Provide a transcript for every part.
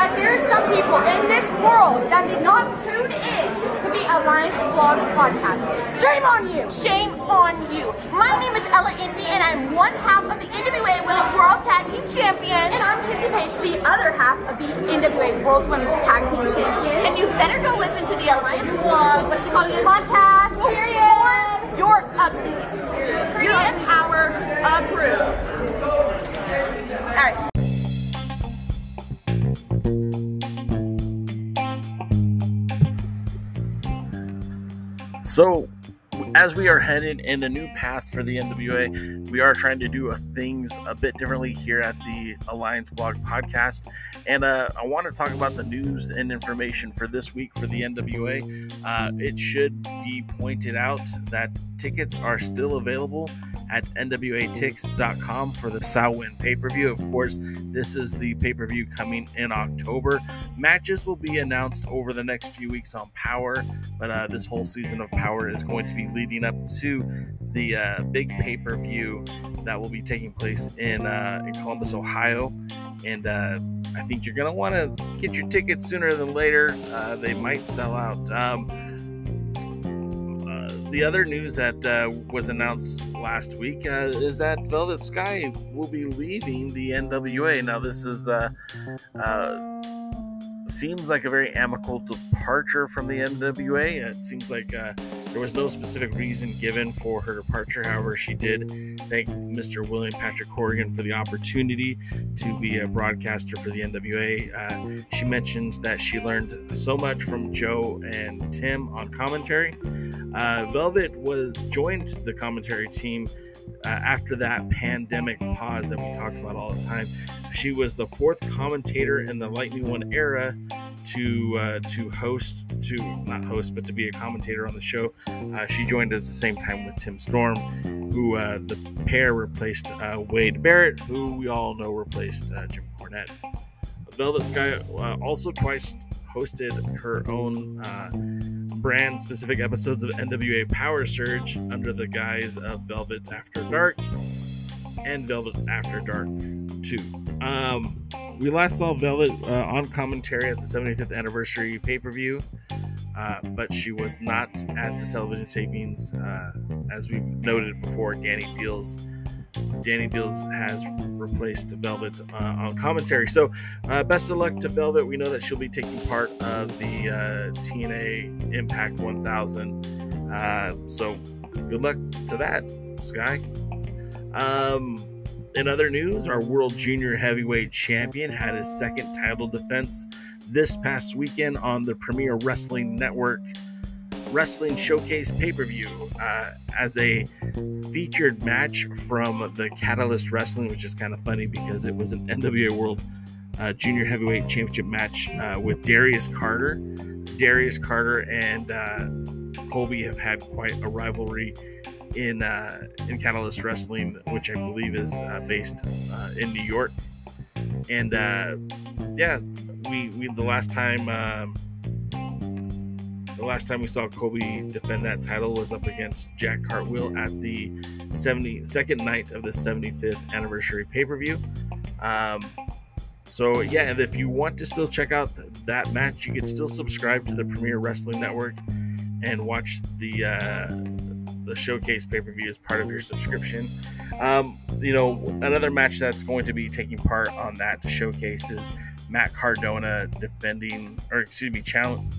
that there are some people in this world that did not tune in to the Alliance Blog podcast. Shame on you! Shame on you. My name is Ella Envy, and I'm one half of the NWA Women's World Tag Team Champion. And I'm Kenzie Paige, the other half of the NWA World Women's Tag Team Champion. And you better go listen to the Alliance Blog. What is it called again? Podcast. Period. Or you're ugly. Pretty You're ugly. power approved. All right. So, as we are headed in a new path for the NWA, we are trying to do things a bit differently here at the Alliance Blog podcast. And uh, I want to talk about the news and information for this week for the NWA. Uh, it should be pointed out that tickets are still available at nwatix.com for the Samhain pay per view. Of course, this is the pay per view coming in October. Matches will be announced over the next few weeks on Power, but uh, this whole season of Power is going to be leading up to the uh, big pay per view that will be taking place in uh, in Columbus, Ohio, and uh, I think you're gonna want to get your tickets sooner than later. Uh, they might sell out. Um, uh, the other news that uh, was announced last week uh, is that Velvet Sky will be leaving the NWA. Now, this is uh, seems like a very amicable departure from the NWA. It seems like uh, there was no specific reason given for her departure. However, she did thank Mr. William Patrick Corgan for the opportunity to be a broadcaster for the NWA. Uh, she mentioned that she learned so much from Joe and Tim on commentary. Uh, Velvet was joined the commentary team uh, after that pandemic pause that we talk about all the time. She was the fourth commentator in the Lightning One era to uh, to host to not host but to be a commentator on the show. Uh, she joined us at the same time with Tim Storm, who uh, the pair replaced uh, Wade Barrett, who we all know replaced uh, Jim Cornette. Velvet Sky uh, also twice hosted her own brand specific episodes of NWA Power Surge under the guise of Velvet After Dark and Velvet After Dark 2. Um, we last saw Velvet uh, on commentary at the 75th anniversary pay per view, uh, but she was not at the television tapings. Uh, as we've noted before, Danny Dealz. Danny Dealz has replaced Velvet uh, on commentary. So, uh, best of luck to Velvet. We know that she'll be taking part of the uh, TNA Impact 1000. Uh, so, good luck to that, Sky. Um, in other news, our World Junior Heavyweight Champion had his second title defense this past weekend on the Premier Wrestling Network Wrestling Showcase pay per view uh, as a featured match from the Catalyst Wrestling, which is kind of funny because it was an NWA World uh, Junior Heavyweight Championship match uh, with Darius Carter. Darius Carter and uh, Colby have had quite a rivalry in uh, in Catalyst Wrestling, which I believe is uh, based uh, in New York. And uh, yeah, we we the last time um, the last time we saw Colby defend that title was up against Jack Cartwheel at the 72nd night of the 75th anniversary pay per view. Um, so yeah, if you want to still check out that match, you can still subscribe to the Premier Wrestling Network and watch the uh, the showcase pay per view as part of your subscription. Um, you know, another match that's going to be taking part on that showcase is Matt Cardona defending, or excuse me, challenge.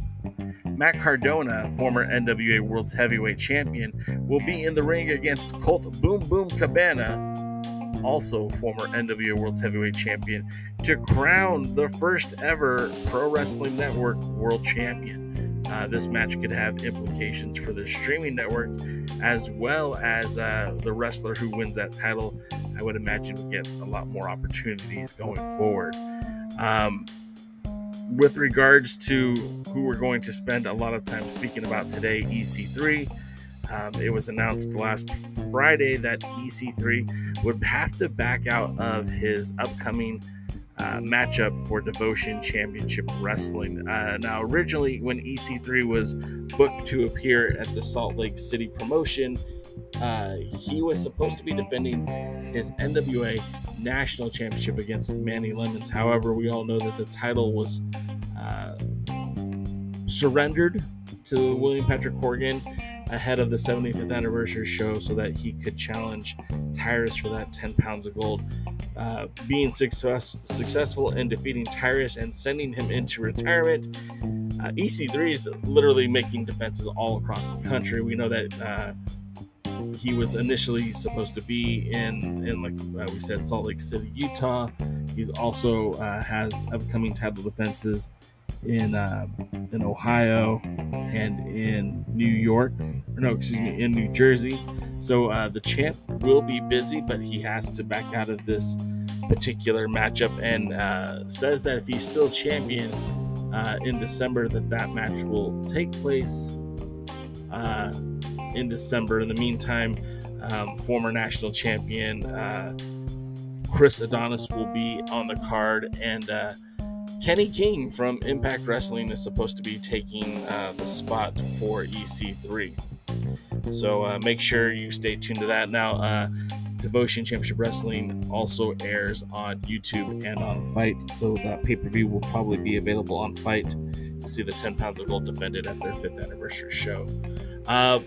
Matt Cardona, former NWA World's Heavyweight Champion, will be in the ring against Colt Boom Boom Cabana, also former NWA World's Heavyweight Champion, to crown the first ever Pro Wrestling Network World Champion. Uh, this match could have implications for the streaming network as well as uh, the wrestler who wins that title. I would imagine would get a lot more opportunities going forward. Um, with regards to who we're going to spend a lot of time speaking about today, EC3. Um, it was announced last Friday that EC3 would have to back out of his upcoming uh, matchup for Devotion Championship Wrestling. Uh, now, originally, when EC3 was booked to appear at the Salt Lake City promotion, uh, he was supposed to be defending his NWA national championship against Manny Lemons. However, we all know that the title was uh, surrendered to William Patrick Corgan ahead of the 75th anniversary show so that he could challenge Tyrus for that 10 pounds of gold. Uh, being success, successful in defeating Tyrus and sending him into retirement, uh, EC3 is literally making defenses all across the country. We know that uh, he was initially supposed to be in, in like uh, we said, Salt Lake City, Utah. He's also uh, has upcoming title defenses in uh, in Ohio and in New York. Or no, excuse me, in New Jersey. So uh, the champ will be busy, but he has to back out of this particular matchup and uh, says that if he's still champion uh, in December, that that match will take place uh, in December. In the meantime, um, former national champion uh, Chris Adonis will be on the card and Kenny King from Impact Wrestling is supposed to be taking uh, the spot for EC3. So uh, make sure you stay tuned to that. Now, uh, Devotion Championship Wrestling also airs on YouTube and on FITE, so that pay per view will probably be available on FITE to see the 10 pounds of gold defended at their fifth anniversary show. Uh,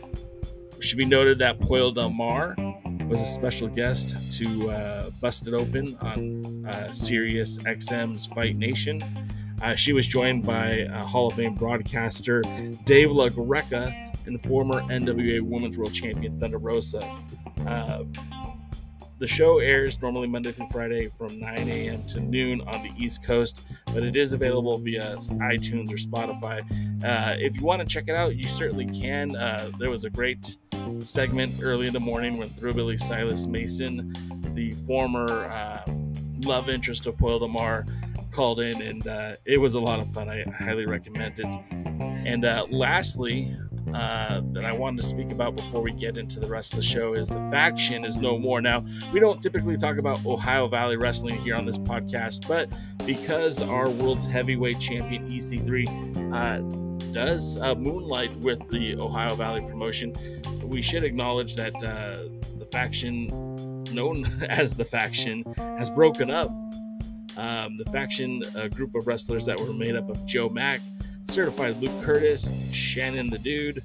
should be noted that Pollo Del Mar was a special guest to uh, Busted Open on uh, Sirius XM's Fight Nation. Uh, she was joined by uh, Hall of Fame broadcaster Dave LaGreca and former NWA Women's World Champion Thunder Rosa. The show airs normally Monday through Friday from 9 a.m. to noon on the East Coast, but it is available via iTunes or Spotify. Uh, if you want to check it out, you certainly can. Uh, there was a great segment early in the morning when Thrillbilly Silas Mason, the former uh, love interest of Pollo Del Mar, called in, and uh, it was a lot of fun. I highly recommend it. And uh, lastly, uh, that I wanted to speak about before we get into the rest of the show is the faction is no more. Now, we don't typically talk about Ohio Valley Wrestling here on this podcast, but because our world's heavyweight champion EC3 uh, does uh, moonlight with the Ohio Valley promotion, we should acknowledge that uh, the faction known as the faction has broken up. Um, the faction, a group of wrestlers that were made up of Joe Mack, certified Luke Curtis, Shannon the Dude,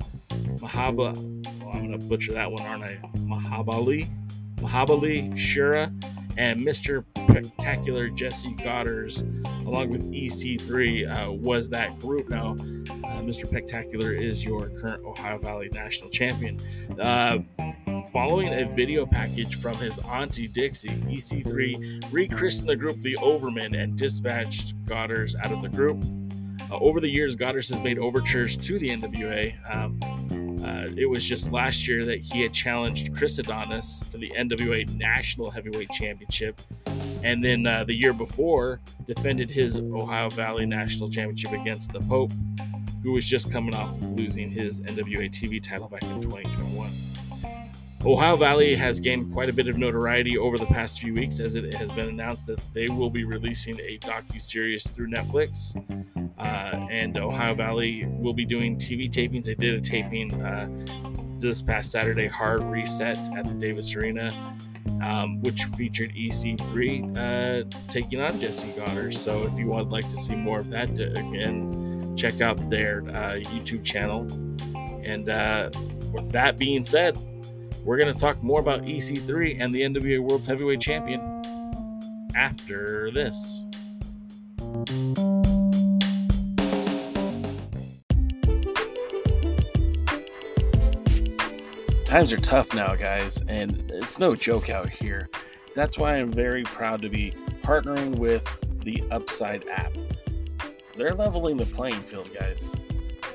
Mahaba, oh, I'm going to butcher that one, aren't I? Mahabali, Mahabali, Shera, and Mr. Spectacular Jessie Godderz, along with EC3, uh, was that group. Now, uh, Mr. Spectacular is your current Ohio Valley National Champion. Uh, following a video package from his auntie Dixie, EC3 rechristened the group the Overmen and dispatched Godderz out of the group. Uh, over the years, Godderz has made overtures to the NWA. Um, uh, it was just last year that he had challenged Chris Adonis for the NWA National Heavyweight Championship, and then uh, the year before defended his Ohio Valley National Championship against the Pope, who was just coming off of losing his NWA TV title back in 2021. Ohio Valley has gained quite a bit of notoriety over the past few weeks as it has been announced that they will be releasing a docu-series through Netflix. Uh, and Ohio Valley will be doing TV tapings. They did a taping uh, this past Saturday, Hard Reset at the Davis Arena, um, which featured EC3 uh, taking on Jessie Godderz. So if you would like to see more of that, uh, again, check out their uh, YouTube channel. And uh, with that being said, we're going to talk more about EC3 and the NWA World's Heavyweight Champion after this. Times are tough now, guys, and it's no joke out here. That's why I'm very proud to be partnering with the Upside app. They're leveling the playing field, guys.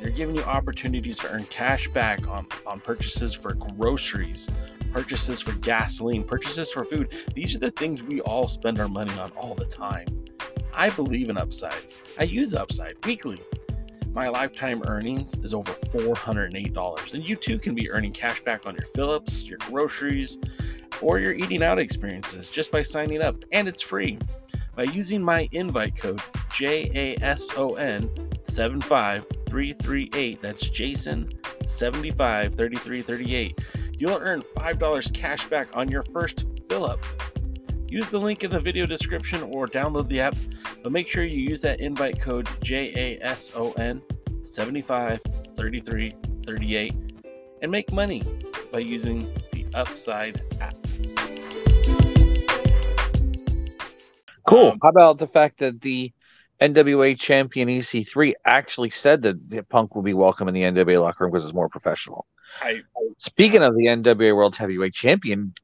They're giving you opportunities to earn cash back on, on purchases for groceries, purchases for gasoline, purchases for food. These are the things we all spend our money on all the time. I believe in Upside. I use Upside weekly. My lifetime earnings is over $408, and you too can be earning cash back on your Phillips, your groceries, or your eating out experiences just by signing up, and it's free. By using my invite code JASON75 3338. That's Jason 75 You'll earn $5 cash back on your first fill. Use the link in the video description or download the app, but make sure you use that invite code JASON 753338 and make money by using the Upside app. Cool. Um, How about the fact that the NWA champion EC3 actually said that the Punk will be welcome in the NWA locker room because it's more professional. I Speaking of the NWA World Heavyweight Champion,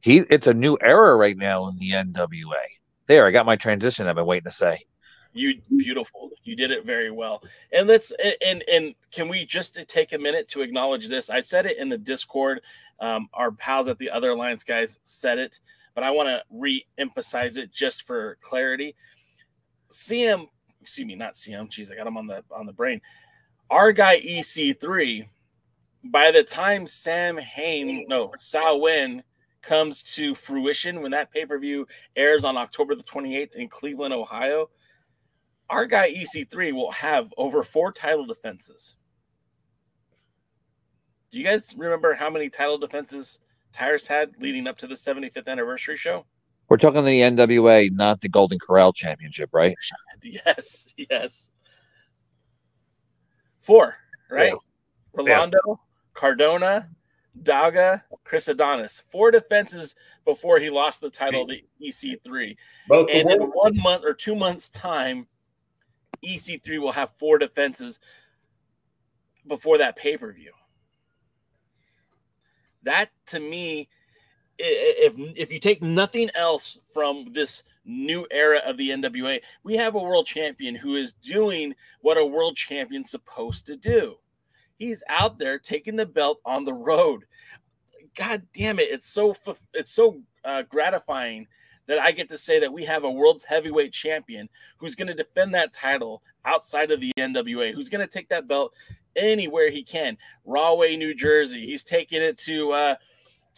he it's a new era right now in the NWA. There, I got my transition. I've been waiting to say. You beautiful. You did it very well. And let's and and can we just take a minute to acknowledge this? I said it in the Discord. Um, our pals at the other alliance guys said it, but I want to re-emphasize it just for clarity. CM, excuse me, not CM. Jeez, I got him on the on the brain. Our guy EC3. By the time Sam Hain, no, Sao Win comes to fruition when that pay per view airs on October the 28th in Cleveland, Ohio, our guy EC3 will have over four title defenses. Do you guys remember how many title defenses Tyrus had leading up to the 75th anniversary show? We're talking the NWA, not the Golden Corral Championship, right? Yes, yes. Four, right? Rolando, Cardona, Daga, Chris Adonis. Four defenses before he lost the title to EC3. Both And in one month or two months' time, EC3 will have four defenses before that pay per view. That to me, if if you take nothing else from this new era of the NWA, we have a world champion who is doing what a world champion's supposed to do. He's out there taking the belt on the road. God damn it! It's so it's so uh, gratifying that I get to say that we have a world's heavyweight champion who's going to defend that title outside of the NWA, who's going to take that belt anywhere he can. Rahway, New Jersey. He's taking it to uh,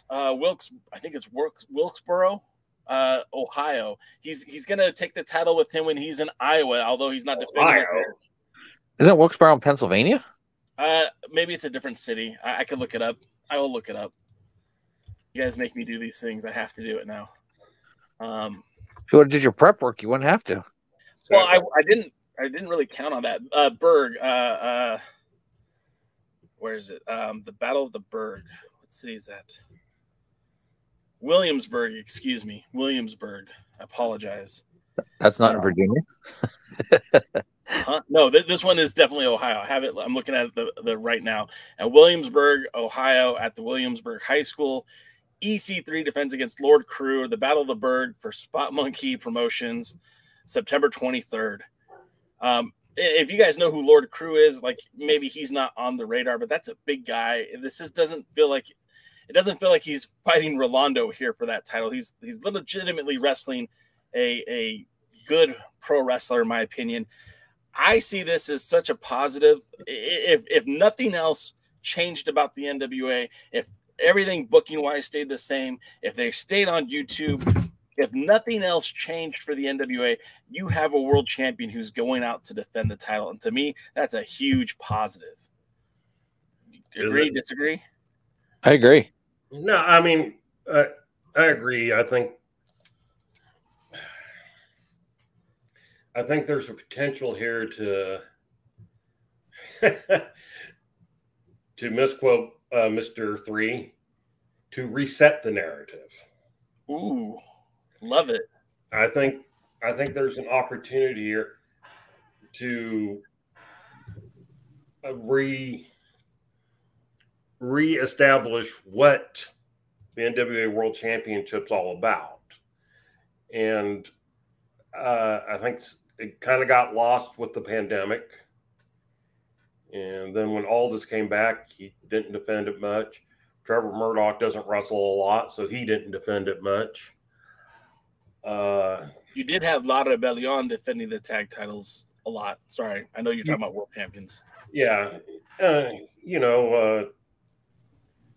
uh, Wilkes. I think it's Wilkes, Wilkesboro, uh, Ohio. He's he's going to take the title with him when he's in Iowa, although he's not defending. Ohio. Isn't Wilkesboro in Pennsylvania? Uh, maybe it's a different city. I, I could look it up. I will look it up. You guys make me do these things. I have to do it now. Um, If you would have did your prep work, you wouldn't have to. well, I, I didn't. I didn't really count on that. Uh, Berg. Uh, uh, where is it? Um, the Battle of the Berg. What city is that? Williamsburg. Excuse me, Williamsburg. I apologize. That's not in Uh, Virginia. Huh? No, th- this one is definitely Ohio. I have it. I'm looking at the, the right now at Williamsburg, Ohio, at the Williamsburg High School. EC3 defends against Lord Crewe, the Battle of the Berg for Spot Monkey Promotions, September 23rd. Um, if you guys know who Lord Crewe is, like maybe he's not on the radar, but that's a big guy. This is, doesn't feel like it doesn't feel like he's fighting Rolando here for that title. He's he's legitimately wrestling a a good pro wrestler, in my opinion. I see this as such a positive. If if nothing else changed about the NWA, if everything booking wise stayed the same, if they stayed on YouTube, if nothing else changed for the NWA, you have a world champion who's going out to defend the title, and to me, that's a huge positive. Agree? Disagree? I agree. No, I mean, uh, I agree. I think, I think there's a potential here to, to misquote uh, Mister Three, to reset the narrative. Ooh, love it. I think, I think there's an opportunity here to uh, re reestablish what the NWA World Championship's all about. And uh, I think it kind of got lost with the pandemic. And then when Aldis came back, he didn't defend it much. Trevor Murdoch doesn't wrestle a lot, so he didn't defend it much. Uh, You did have La Rebelión defending the tag titles a lot. Sorry, I know you're talking about world champions. yeah, uh, you know, uh,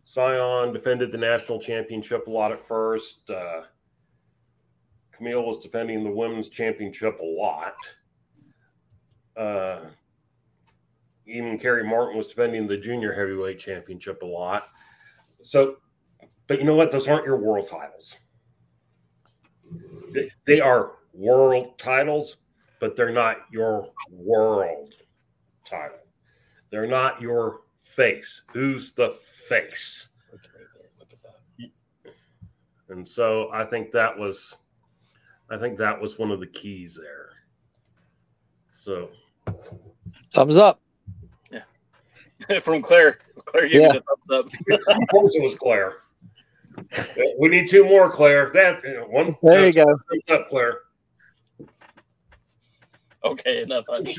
Cyon defended the national championship a lot at first. Uh, Kamille was defending the women's championship a lot. Uh, even Kerry Morton was defending the junior heavyweight championship a lot. So, but you know what? Those aren't your world titles. They are world titles, but they're not your world title. They're not your face. Who's the face? Look. Look at that. And so I think that was, I think that was one of the keys there. So Thumbs up. Yeah, from Claire. Claire gave Yeah. me the thumbs up. of course it was Claire. We need two more, Claire. That one. There you go. Thumbs up, Claire. Okay, enough. honey.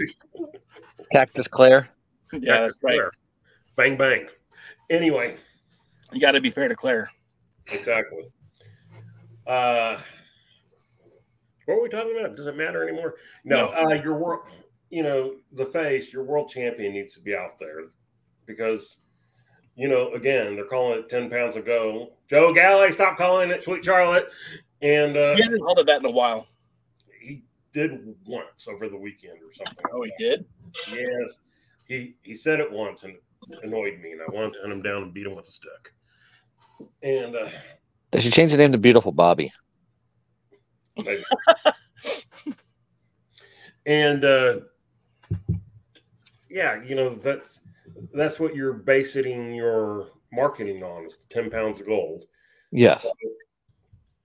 Cactus Claire. Yeah, that's right. Claire. Bang bang. Anyway, You got to be fair to Claire. exactly. Uh, what are we talking about? Does it matter anymore? No. No. Uh, your world, you know, the face, your world champion needs to be out there because, you know, again, they're calling it ten pounds ago. Joe Galli, stop calling it Sweet Charlotte, and uh, He hasn't called it that in a while. he did once over the weekend or something. Oh, he did? Yes, he he said it once and it annoyed me, and I wanted to hunt him down and beat him with a stick. And uh, They should change the name to Beautiful Bobby. And uh, yeah, you know that's that's what you're basing your marketing on is the ten pounds of gold. Yes.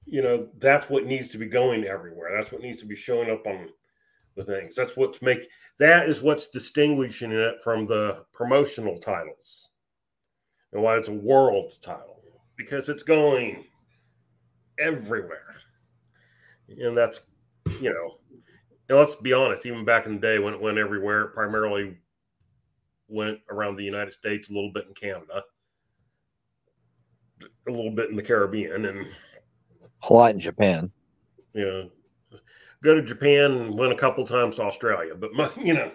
You know that's what needs to be going everywhere. That's what needs to be showing up on the things. That's what's make that is what's distinguishing it from the promotional titles and why it's a world's title because it's going everywhere. And that's, you know, and let's be honest, even back in the day when it went everywhere, it primarily went around the United States, a little bit in Canada, a little bit in the Caribbean, and, A lot in Japan. you know, go to Japan and went a couple times to Australia. But, you know,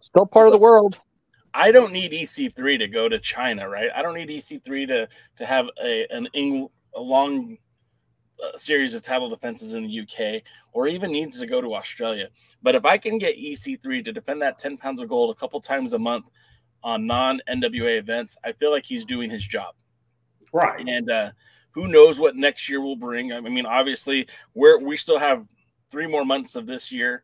Still part of the world. I don't need EC3 to go to China, right? I don't need EC3 to to have a an Eng, a long uh, series of title defenses in the UK, or even needs to go to Australia. But if I can get EC3 to defend that 10 pounds of gold a couple times a month on non NWA events, I feel like he's doing his job. right. And uh, who knows what next year will bring? I mean, obviously, we're we still have three more months of this year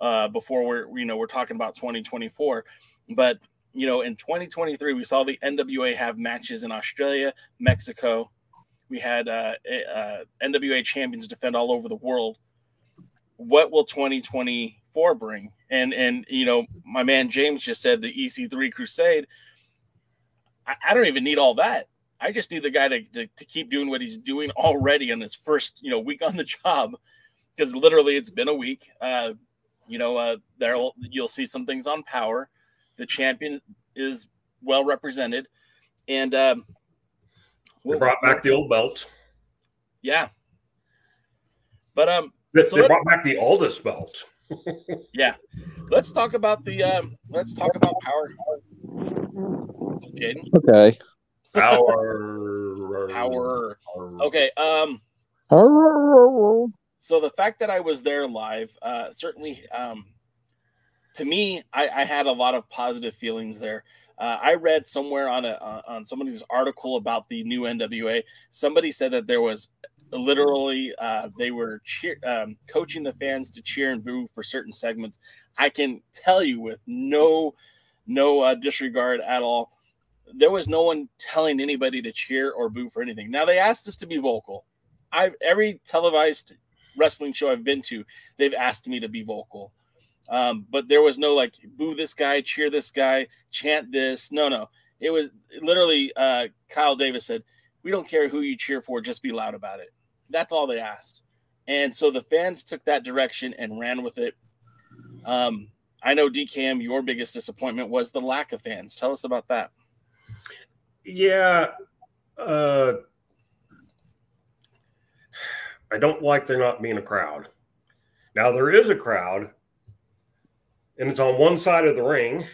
uh, before we're you know we're talking about 2024. But you know, in 2023, we saw the NWA have matches in Australia, Mexico. We had uh, uh, NWA champions defend all over the world. What will 2024 bring? And and you know, my man James just said the EC3 Crusade. I, I don't even need all that. I just need the guy to, to, to keep doing what he's doing already on his first, you know, week on the job, because literally it's been a week. Uh, you know, uh, there you'll see some things on Power. The champion is well represented, and um, They brought back the old belt. yeah. But um, They, So they brought back the oldest belt. yeah, let's talk about the um, let's talk about Power. Jaden, Okay. Power. Power. Okay. Um. So the fact that I was there live, uh, certainly, um, to me, I, I had a lot of positive feelings there. Uh, I read somewhere on a uh, on somebody's article about the new NWA. Somebody said that there was literally uh, they were cheer, um, coaching the fans to cheer and boo for certain segments. I can tell you with no no uh, disregard at all. There was no one telling anybody to cheer or boo for anything. Now they asked us to be vocal. I every televised wrestling show I've been to, they've asked me to be vocal. Um, but there was no like boo this guy, cheer this guy, chant this. No, no. It was literally uh, Kyle Davis said, "We don't care who you cheer for, just be loud about it." That's all they asked. And so the fans took that direction and ran with it. Um, I know DKM, your biggest disappointment was the lack of fans. Tell us about that. Yeah. Uh, I don't like there not being a crowd. Now there is a crowd, and it's on one side of the ring,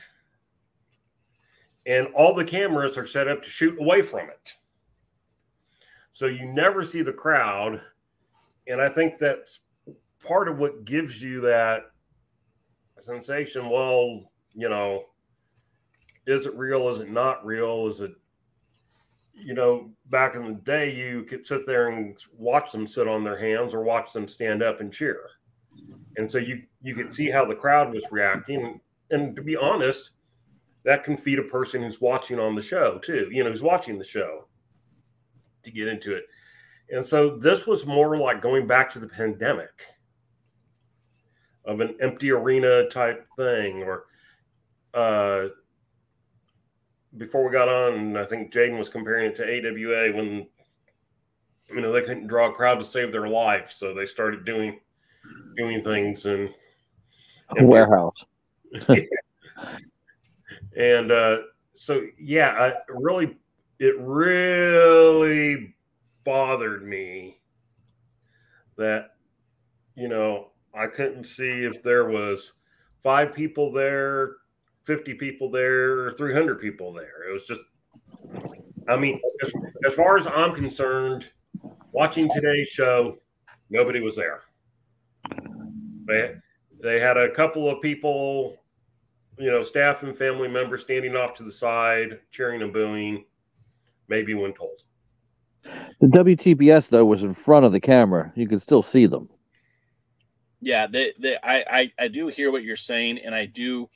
and all the cameras are set up to shoot away from it. So you never see the crowd, and I think that's part of what gives you that sensation. Well, you know, is it real? Is it not real? Is it you know, back in the day, you could sit there and watch them sit on their hands or watch them stand up and cheer. And so you you could see how the crowd was reacting. And to be honest, that can feed a person who's watching on the show too. You know, who's watching the show to get into it. And so this was more like going back to the pandemic of an empty arena type thing or uh before we got on, I think Jaden was comparing it to AWA when you know they couldn't draw a crowd to save their life, so they started doing doing things and, and warehouse. and uh, so yeah, I really it really bothered me that you know I couldn't see if there was five people there, 50 people there, or 300 people there. It was just, I mean, as, as far as I'm concerned, watching today's show, nobody was there. They, they had a couple of people, you know, staff and family members standing off to the side, cheering and booing, maybe when told. The WTBS though was in front of the camera. You could still see them. Yeah, they, they, I, I, I do hear what you're saying, and I do.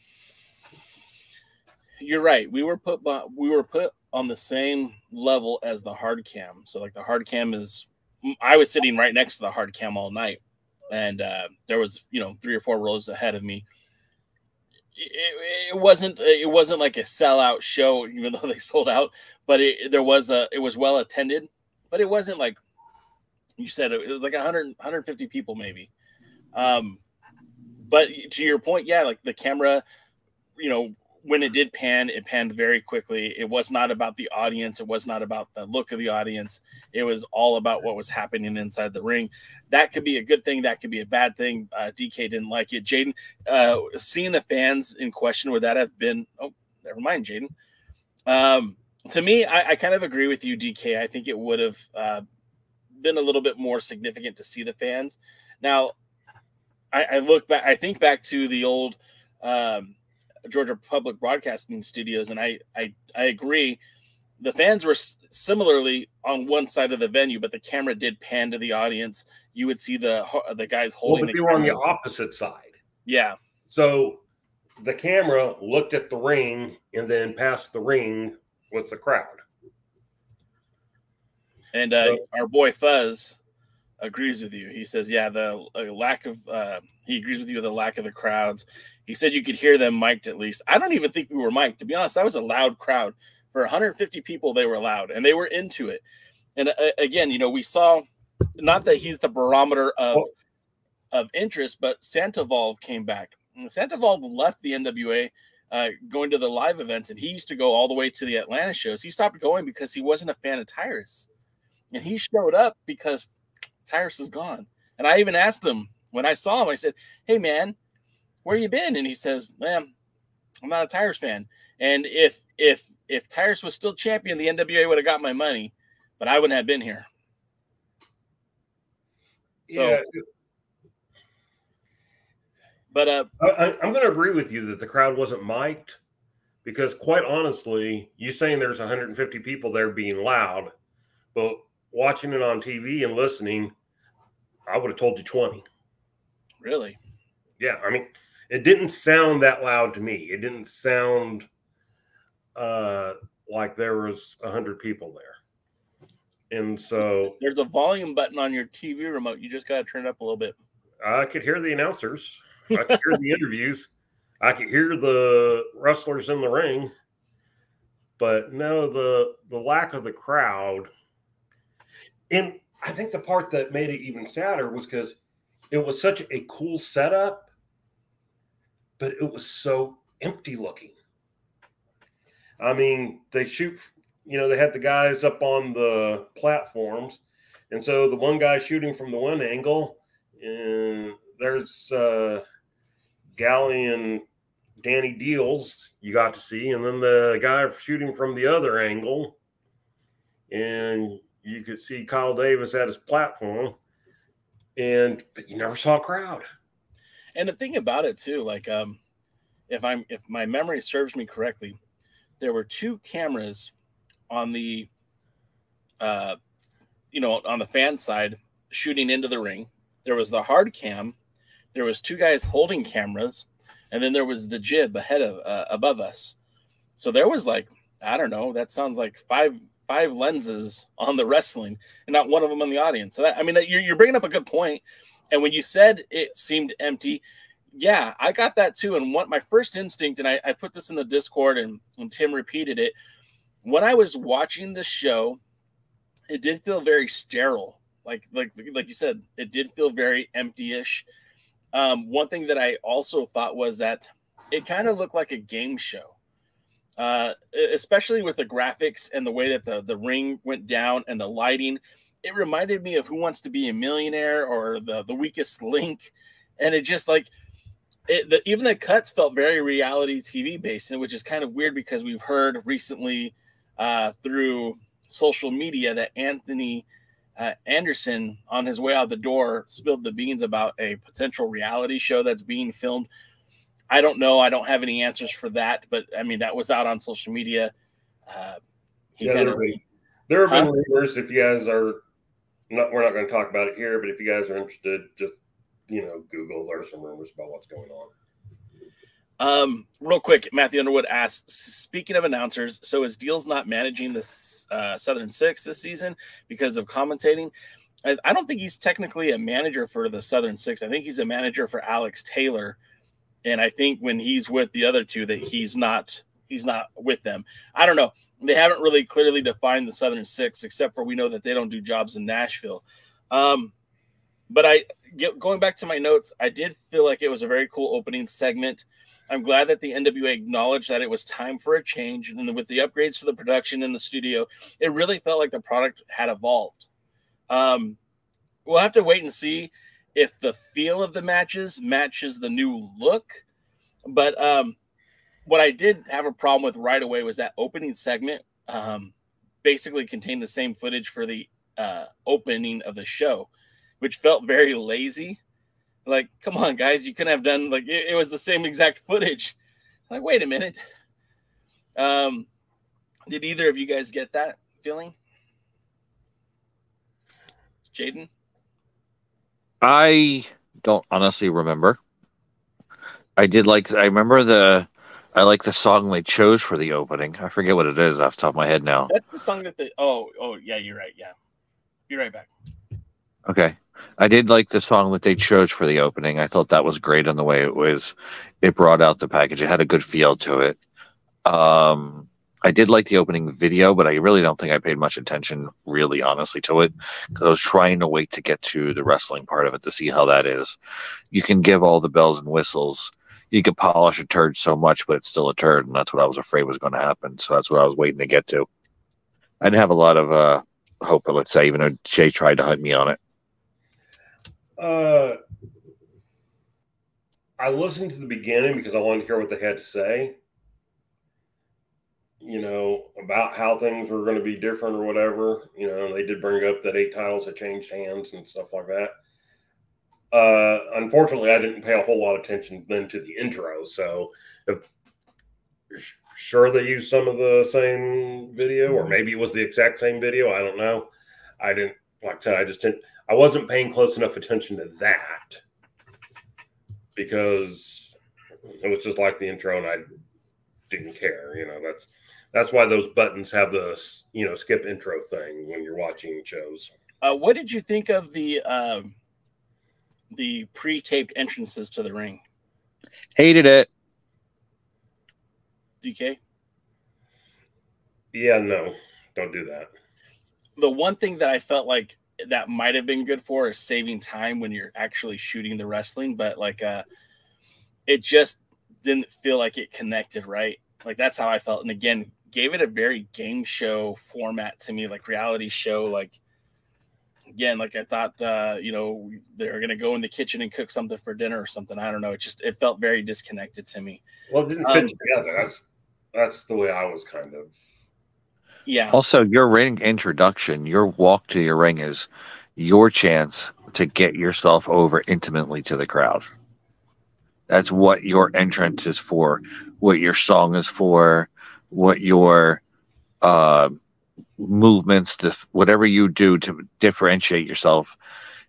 You're right. We were put, we were put on the same level as the hard cam. So like the hard cam is, I was sitting right next to the hard cam all night, and uh, there was you know three or four rows ahead of me. It, it, wasn't it wasn't like a sellout show, even though they sold out. But it, there was a it was well attended, but it wasn't like you said it was like 100 150 people maybe. Um, but to your point, yeah, like the camera, you know, when it did pan, it panned very quickly. It was not about the audience. It was not about the look of the audience. It was all about what was happening inside the ring. That could be a good thing. That could be a bad thing. Uh, DK didn't like it. Jaden, uh, seeing the fans in question, would that have been? Oh, never mind, Jaden. Um, to me, I, I, kind of agree with you, DK. I think it would have uh, been a little bit more significant to see the fans. Now, I, I look back, I think back to the old um, Georgia Public Broadcasting Studios, and I, I, I agree. The fans were similarly on one side of the venue, but the camera did pan to the audience. You would see the the guys holding. Well, but the they were on the opposite side. Yeah. So the camera looked at the ring and then passed the ring with the crowd. And uh, so, our boy Fuzz agrees with you. He says, yeah, the uh, lack of uh, he agrees with you with the lack of the crowds. He said you could hear them mic'd at least. I don't even think we were mic'd. To be honest, that was a loud crowd. For 150 people, they were loud and they were into it. And uh, again, you know, we saw not that he's the barometer of oh. of interest, but Santoval came back. Santoval left the NWA. Uh, going to the live events, and he used to go all the way to the Atlanta shows. He stopped going because he wasn't a fan of Tyrus, and he showed up because Tyrus is gone. And I even asked him when I saw him, I said, Hey man, where you been? And he says, Man, I'm not a Tyrus fan. And if if if Tyrus was still champion, the NWA would have got my money, but I wouldn't have been here. So, yeah. but uh, I, am going to agree with you that the crowd wasn't mic'd because, quite honestly, you saying there's 150 people there being loud, but watching it on TV and listening, I would have told you 20. Really? Yeah. I mean, it didn't sound that loud to me. It didn't sound uh, like there was a 100 people there. And so there's a volume button on your TV remote. You just got to turn it up a little bit. I could hear the announcers. I could hear the interviews. I could hear the wrestlers in the ring. But no, the the lack of the crowd and I think the part that made it even sadder was because it was such a cool setup, but it was so empty looking. I mean, they shoot, you know, they had the guys up on the platforms. And so the one guy shooting from the one angle, and there's uh, Galli and Danny Dealz you got to see, and then the guy shooting from the other angle, and you could see Kyle Davis at his platform, and but you never saw a crowd. And the thing about it too, like um, if I'm if my memory serves me correctly, there were two cameras on the uh, you know, on the fan side, shooting into the ring. There was the hard cam. There was two guys holding cameras, and then there was the jib ahead of uh, above us. So there was like I don't know. That sounds like five five lenses on the wrestling, and not one of them on the audience. So that, I mean, you're you're bringing up a good point. And when you said it seemed empty, yeah, I got that too. And what my first instinct, and I, I put this in the Discord, and, and Tim repeated it. When I was watching the show, it did feel very sterile. Like like like you said, it did feel very empty-ish. Um, one thing that I also thought was that it kind of looked like a game show uh, especially with the graphics and the way that the, the ring went down and the lighting. It reminded me of Who Wants to Be a Millionaire or the, the Weakest Link. And it just like, it, the, even the cuts felt very reality TV based, which is kind of weird because we've heard recently uh, through social media that Anthony uh, Anderson, on his way out the door, spilled the beans about a potential reality show that's being filmed I don't know. I don't have any answers for that, but I mean that was out on social media. Uh, yeah, there, have been, there have been rumors. If you guys are not, we're not going to talk about it here, but if you guys are interested, just you know, Google. There are some rumors about what's going on. Um, real quick, Matthew Underwood asks, speaking of announcers, so is Dealz not managing the uh, Southern Six this season because of commentating? I, I, don't think he's technically a manager for the Southern Six. I think he's a manager for Alex Taylor, and I think when he's with the other two that he's not he's not with them. I don't know. They haven't really clearly defined the Southern Six, except for we know that they don't do jobs in Nashville. Um, but I get, going back to my notes, I did feel like it was a very cool opening segment. I'm glad that the NWA acknowledged that it was time for a change, and with the upgrades to the production in the studio, it really felt like the product had evolved. Um, we'll have to wait and see if the feel of the matches matches the new look. But um, what I did have a problem with right away was that opening segment um, basically contained the same footage for the uh, opening of the show, which felt very lazy. Like, come on, guys, you couldn't have done like it, it was the same exact footage. Like, wait a minute. Um, did either of you guys get that feeling? Jaden? I don't honestly remember. I did like. I remember the. I like the song they chose for the opening. I forget what it is off the top of my head now. That's the song that they. Oh, oh, yeah, you're right. Yeah, you're right back. Okay, I did like the song that they chose for the opening. I thought that was great on the way it was. It brought out the package. It had a good feel to it. Um, I did like the opening video, but I really don't think I paid much attention, really, honestly, to it because I was trying to wait to get to the wrestling part of it to see how that is. You can give all the bells and whistles. You could polish a turd so much, but it's still a turd, and that's what I was afraid was going to happen. So that's what I was waiting to get to. I didn't have a lot of uh, hope, let's say, even though Jay tried to hunt me on it. Uh, I listened to the beginning because I wanted to hear what they had to say you know, about how things were going to be different or whatever. You know, they did bring up that eight titles had changed hands and stuff like that. Uh, unfortunately, I didn't pay a whole lot of attention then to the intro. So, if, sure they used some of the same video, or maybe it was the exact same video. I don't know. I didn't like I said. I just didn't. I wasn't paying close enough attention to that because it was just like the intro, and I didn't care. You know, that's that's why those buttons have the you know skip intro thing when you're watching shows. Uh, what did you think of the um, the pre-taped entrances to the ring? Hated it. DK. Yeah, no, don't do that. The one thing that I felt like that might have been good for is saving time when you're actually shooting the wrestling, but like uh, it just didn't feel like it connected right. Like that's how I felt. And again, gave it a very game show format to me, like reality show. Like again, like I thought, uh, you know, they're gonna go in the kitchen and cook something for dinner or something. I don't know. It just it felt very disconnected to me. Well, it didn't fit um, together. That's that's the way I was kind of. Yeah. Also, your ring introduction, your walk to your ring is your chance to get yourself over intimately to the crowd. That's what your entrance is for, what your song is for, what your uh, movements, to whatever you do to differentiate yourself,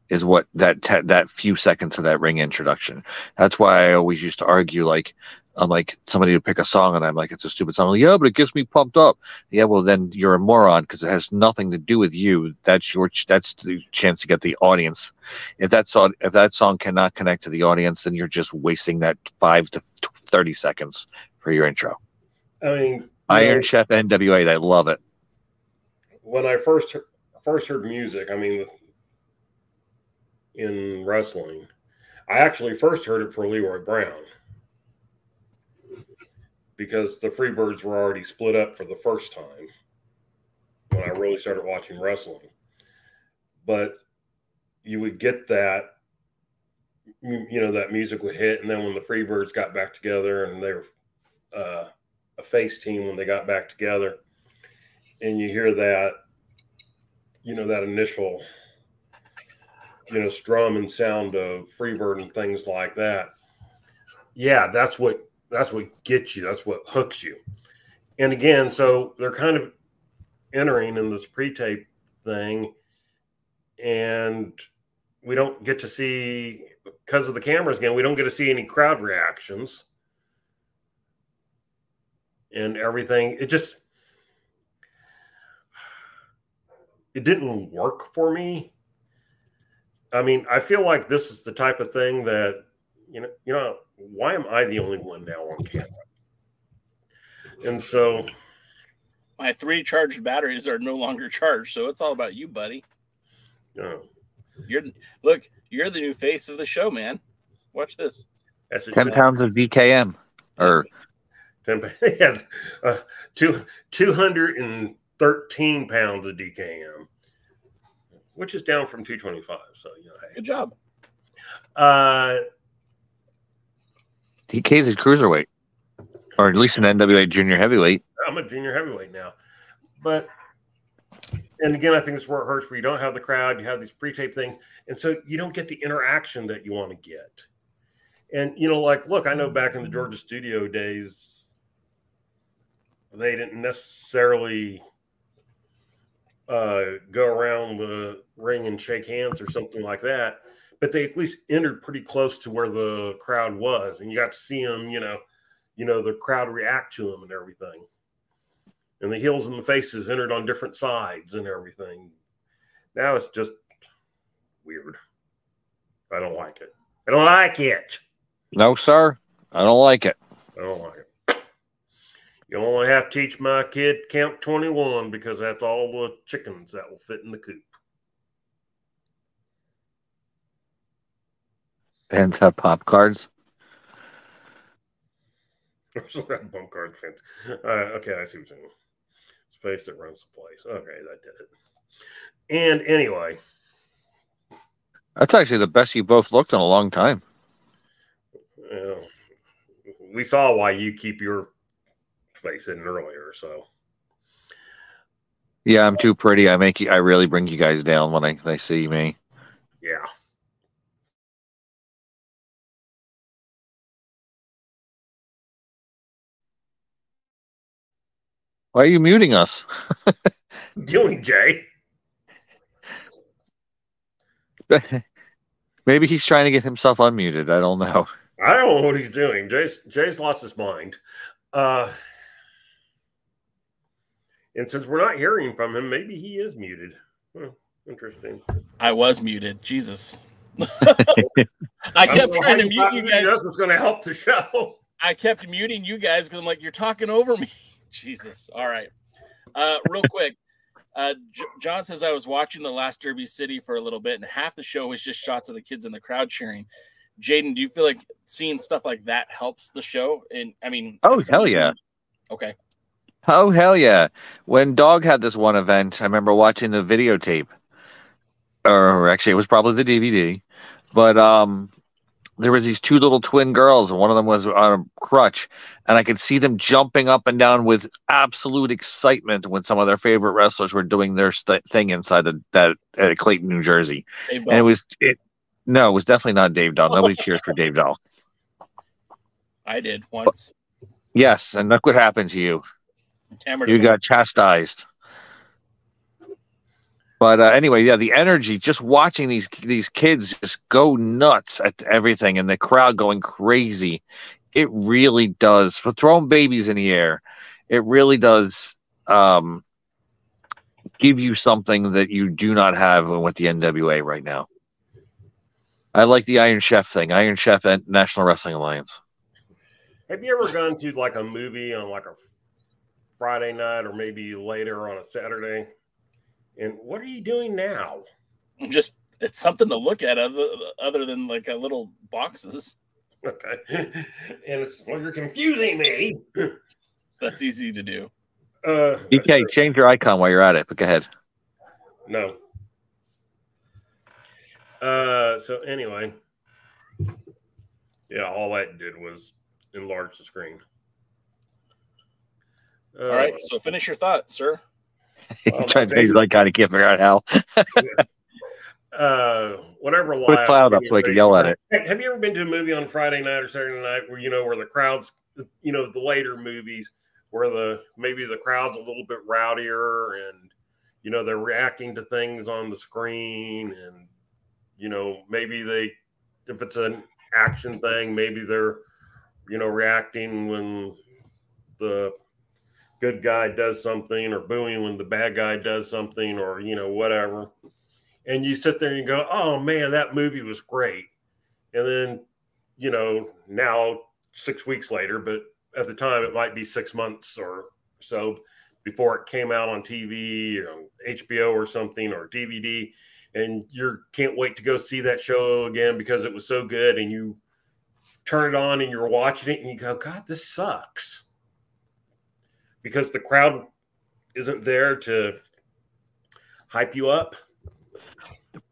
is what that te- that few seconds of that ring introduction. That's why I always used to argue like. I'm like somebody to pick a song, and I'm like, it's a stupid song. Like, yeah, but it gets me pumped up. Yeah, well, then you're a moron because it has nothing to do with you. That's your ch- that's the chance to get the audience. If that song if that song cannot connect to the audience, then you're just wasting that five to thirty seconds for your intro. I mean, Iron know, Chef NWA, they love it. When I first first heard music, I mean, in wrestling, I actually first heard it for Leroy Brown because the Freebirds were already split up for the first time when I really started watching wrestling. But you would get that, you know, that music would hit, and then when the Freebirds got back together and they were uh, a face team when they got back together, and you hear that, you know, that initial, you know, strum and sound of Freebird and things like that. Yeah, that's what that's what gets you. That's what hooks you. And again, so they're kind of entering in this pre-tape thing, and we don't get to see because of the cameras again. We don't get to see any crowd reactions and everything. It just it didn't work for me. I mean, I feel like this is the type of thing that you know, you know, why am I the only one now on camera? And so, My three charged batteries are no longer charged, so it's all about you, buddy. no, You're look, you're the new face of the show, man. Watch this. that's it. 10 pounds of DKM. Or 10 yeah, uh, two, 213 pounds of DKM, which is down from 225. So, you know, hey. Good job. Uh, DK's is cruiserweight. Or at least an NWA junior heavyweight. I'm a junior heavyweight now. But and again, I think it's where it hurts where you don't have the crowd, you have these pre-tape things, and so you don't get the interaction that you want to get. And you know, like, look, I know back in the Georgia studio days, they didn't necessarily uh, go around the ring and shake hands or something like that, but they at least entered pretty close to where the crowd was, and you got to see them, you know, you know, the crowd react to them and everything. And the heels and the faces entered on different sides and everything. Now it's just weird. I don't like it. I don't like it. No, sir. I don't like it. I don't like it. You only have to teach my kid count 21 because that's all the chickens that will fit in the coop. Fans have pop cards. Bump card fence. Uh, okay, I see what you're saying. Space that runs the place. Okay, that did it. And anyway, That's actually the best you both looked in a long time. uh, we saw why you keep your face in earlier. So Yeah, I'm too pretty. I make you. I really bring you guys down when I they see me. yeah. Why are you muting us? Doing Jay. Maybe he's trying to get himself unmuted. I don't know. I don't know what he's doing. Jay's Jay's lost his mind. Uh and since we're not hearing from him, maybe he is muted. Huh, interesting. I was muted. Jesus. I kept trying to mute you guys. This was going to help the show. I kept muting you guys because I'm like, you're talking over me. Jesus. All right. Uh, real quick. Uh, J- John says I was watching the last Derby City for a little bit, and half the show was just shots of the kids in the crowd cheering. Jaden, do you feel like seeing stuff like that helps the show? And I mean, Oh, hell yeah. Okay. Oh hell yeah! When Dog had this one event, I remember watching the videotape, or actually it was probably the DVD, but um, there was these two little twin girls, and one of them was on a crutch, and I could see them jumping up and down with absolute excitement when some of their favorite wrestlers were doing their st- thing inside the, that at Clayton, New Jersey, Hey, and it was it. No, it was definitely not Dave Dahl. Nobody cheers for Dave Dahl. I did once. Yes, and look what happened to you. Hammered You got chastised. But uh, anyway, yeah, the energy just watching these these kids just go nuts at everything and the crowd going crazy. It really does. For throwing babies in the air, it really does um, give you something that you do not have with the NWA right now. I like the Iron Chef thing, Iron Chef and National Wrestling Alliance. Have you ever gone to like a movie on like a Friday night or maybe later on a Saturday? And what are you doing now? Just it's something to look at other other than like a little boxes. Okay. and it's well, you're confusing me. That's easy to do. Uh DK, change your icon while you're at it, but go ahead. No. Uh so anyway. Yeah, all that did was enlarge the screen. All right, so finish your thought, sir. Well, Trying to my he's like, I can't figure out how. uh whatever Put live cloud up so I can yell at it. Hey, Have you ever been to a movie on Friday night or Saturday night where you know where the crowds, you know, the later movies where the maybe the crowd's a little bit rowdier and you know they're reacting to things on the screen and you know maybe they if it's an action thing maybe they're you know reacting when the good guy does something or booing when the bad guy does something or you know whatever. And you sit there and you go oh man that movie was great. And then you know now six weeks later but at the time it might be six months or so before it came out on tv or hbo or something or dvd and you can't wait to go see that show again because it was so good and you turn it on and you're watching it and you go god this sucks because the crowd isn't there to hype you up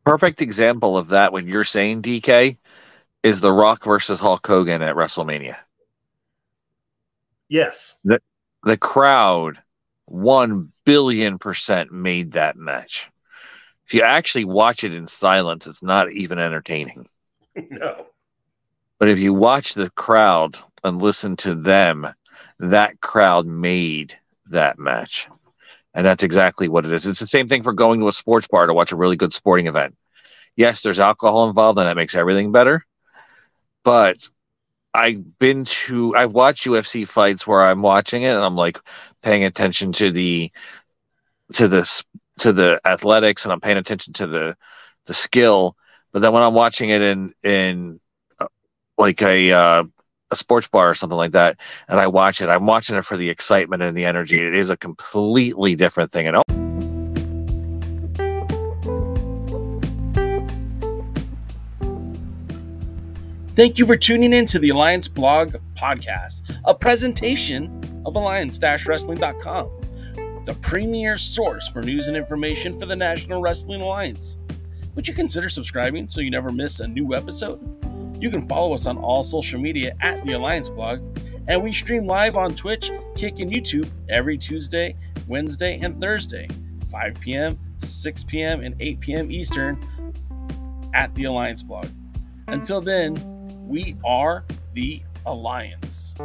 Perfect example of that when you're saying DK is The Rock versus Hulk Hogan at WrestleMania. yes The crowd, one billion percent made that match. If you actually watch it in silence, it's not even entertaining. no But if you watch the crowd and listen to them, that crowd made that match. And that's exactly what it is. It's the same thing for going to a sports bar to watch a really good sporting event. Yes, there's alcohol involved and that makes everything better. But I've been to I've watched UFC fights where I'm watching it and I'm like paying attention to the to the to the athletics and I'm paying attention to the the skill. But then when I'm watching it in in uh, like a uh, a sports bar or something like that, and I watch it, I'm watching it for the excitement and the energy. It is a completely different thing. And Thank you for tuning in to the Alliance Blog Podcast, a presentation of alliance-wrestling.com, the premier source for news and information for the National Wrestling Alliance. Would you consider subscribing so you never miss a new episode? You can follow us on all social media at the Alliance Blog, and we stream live on Twitch, Kick, and YouTube every Tuesday, Wednesday, and Thursday, 5 p.m., 6 p.m., and 8 p.m. Eastern at the Alliance Blog. Until then, we are the Alliance.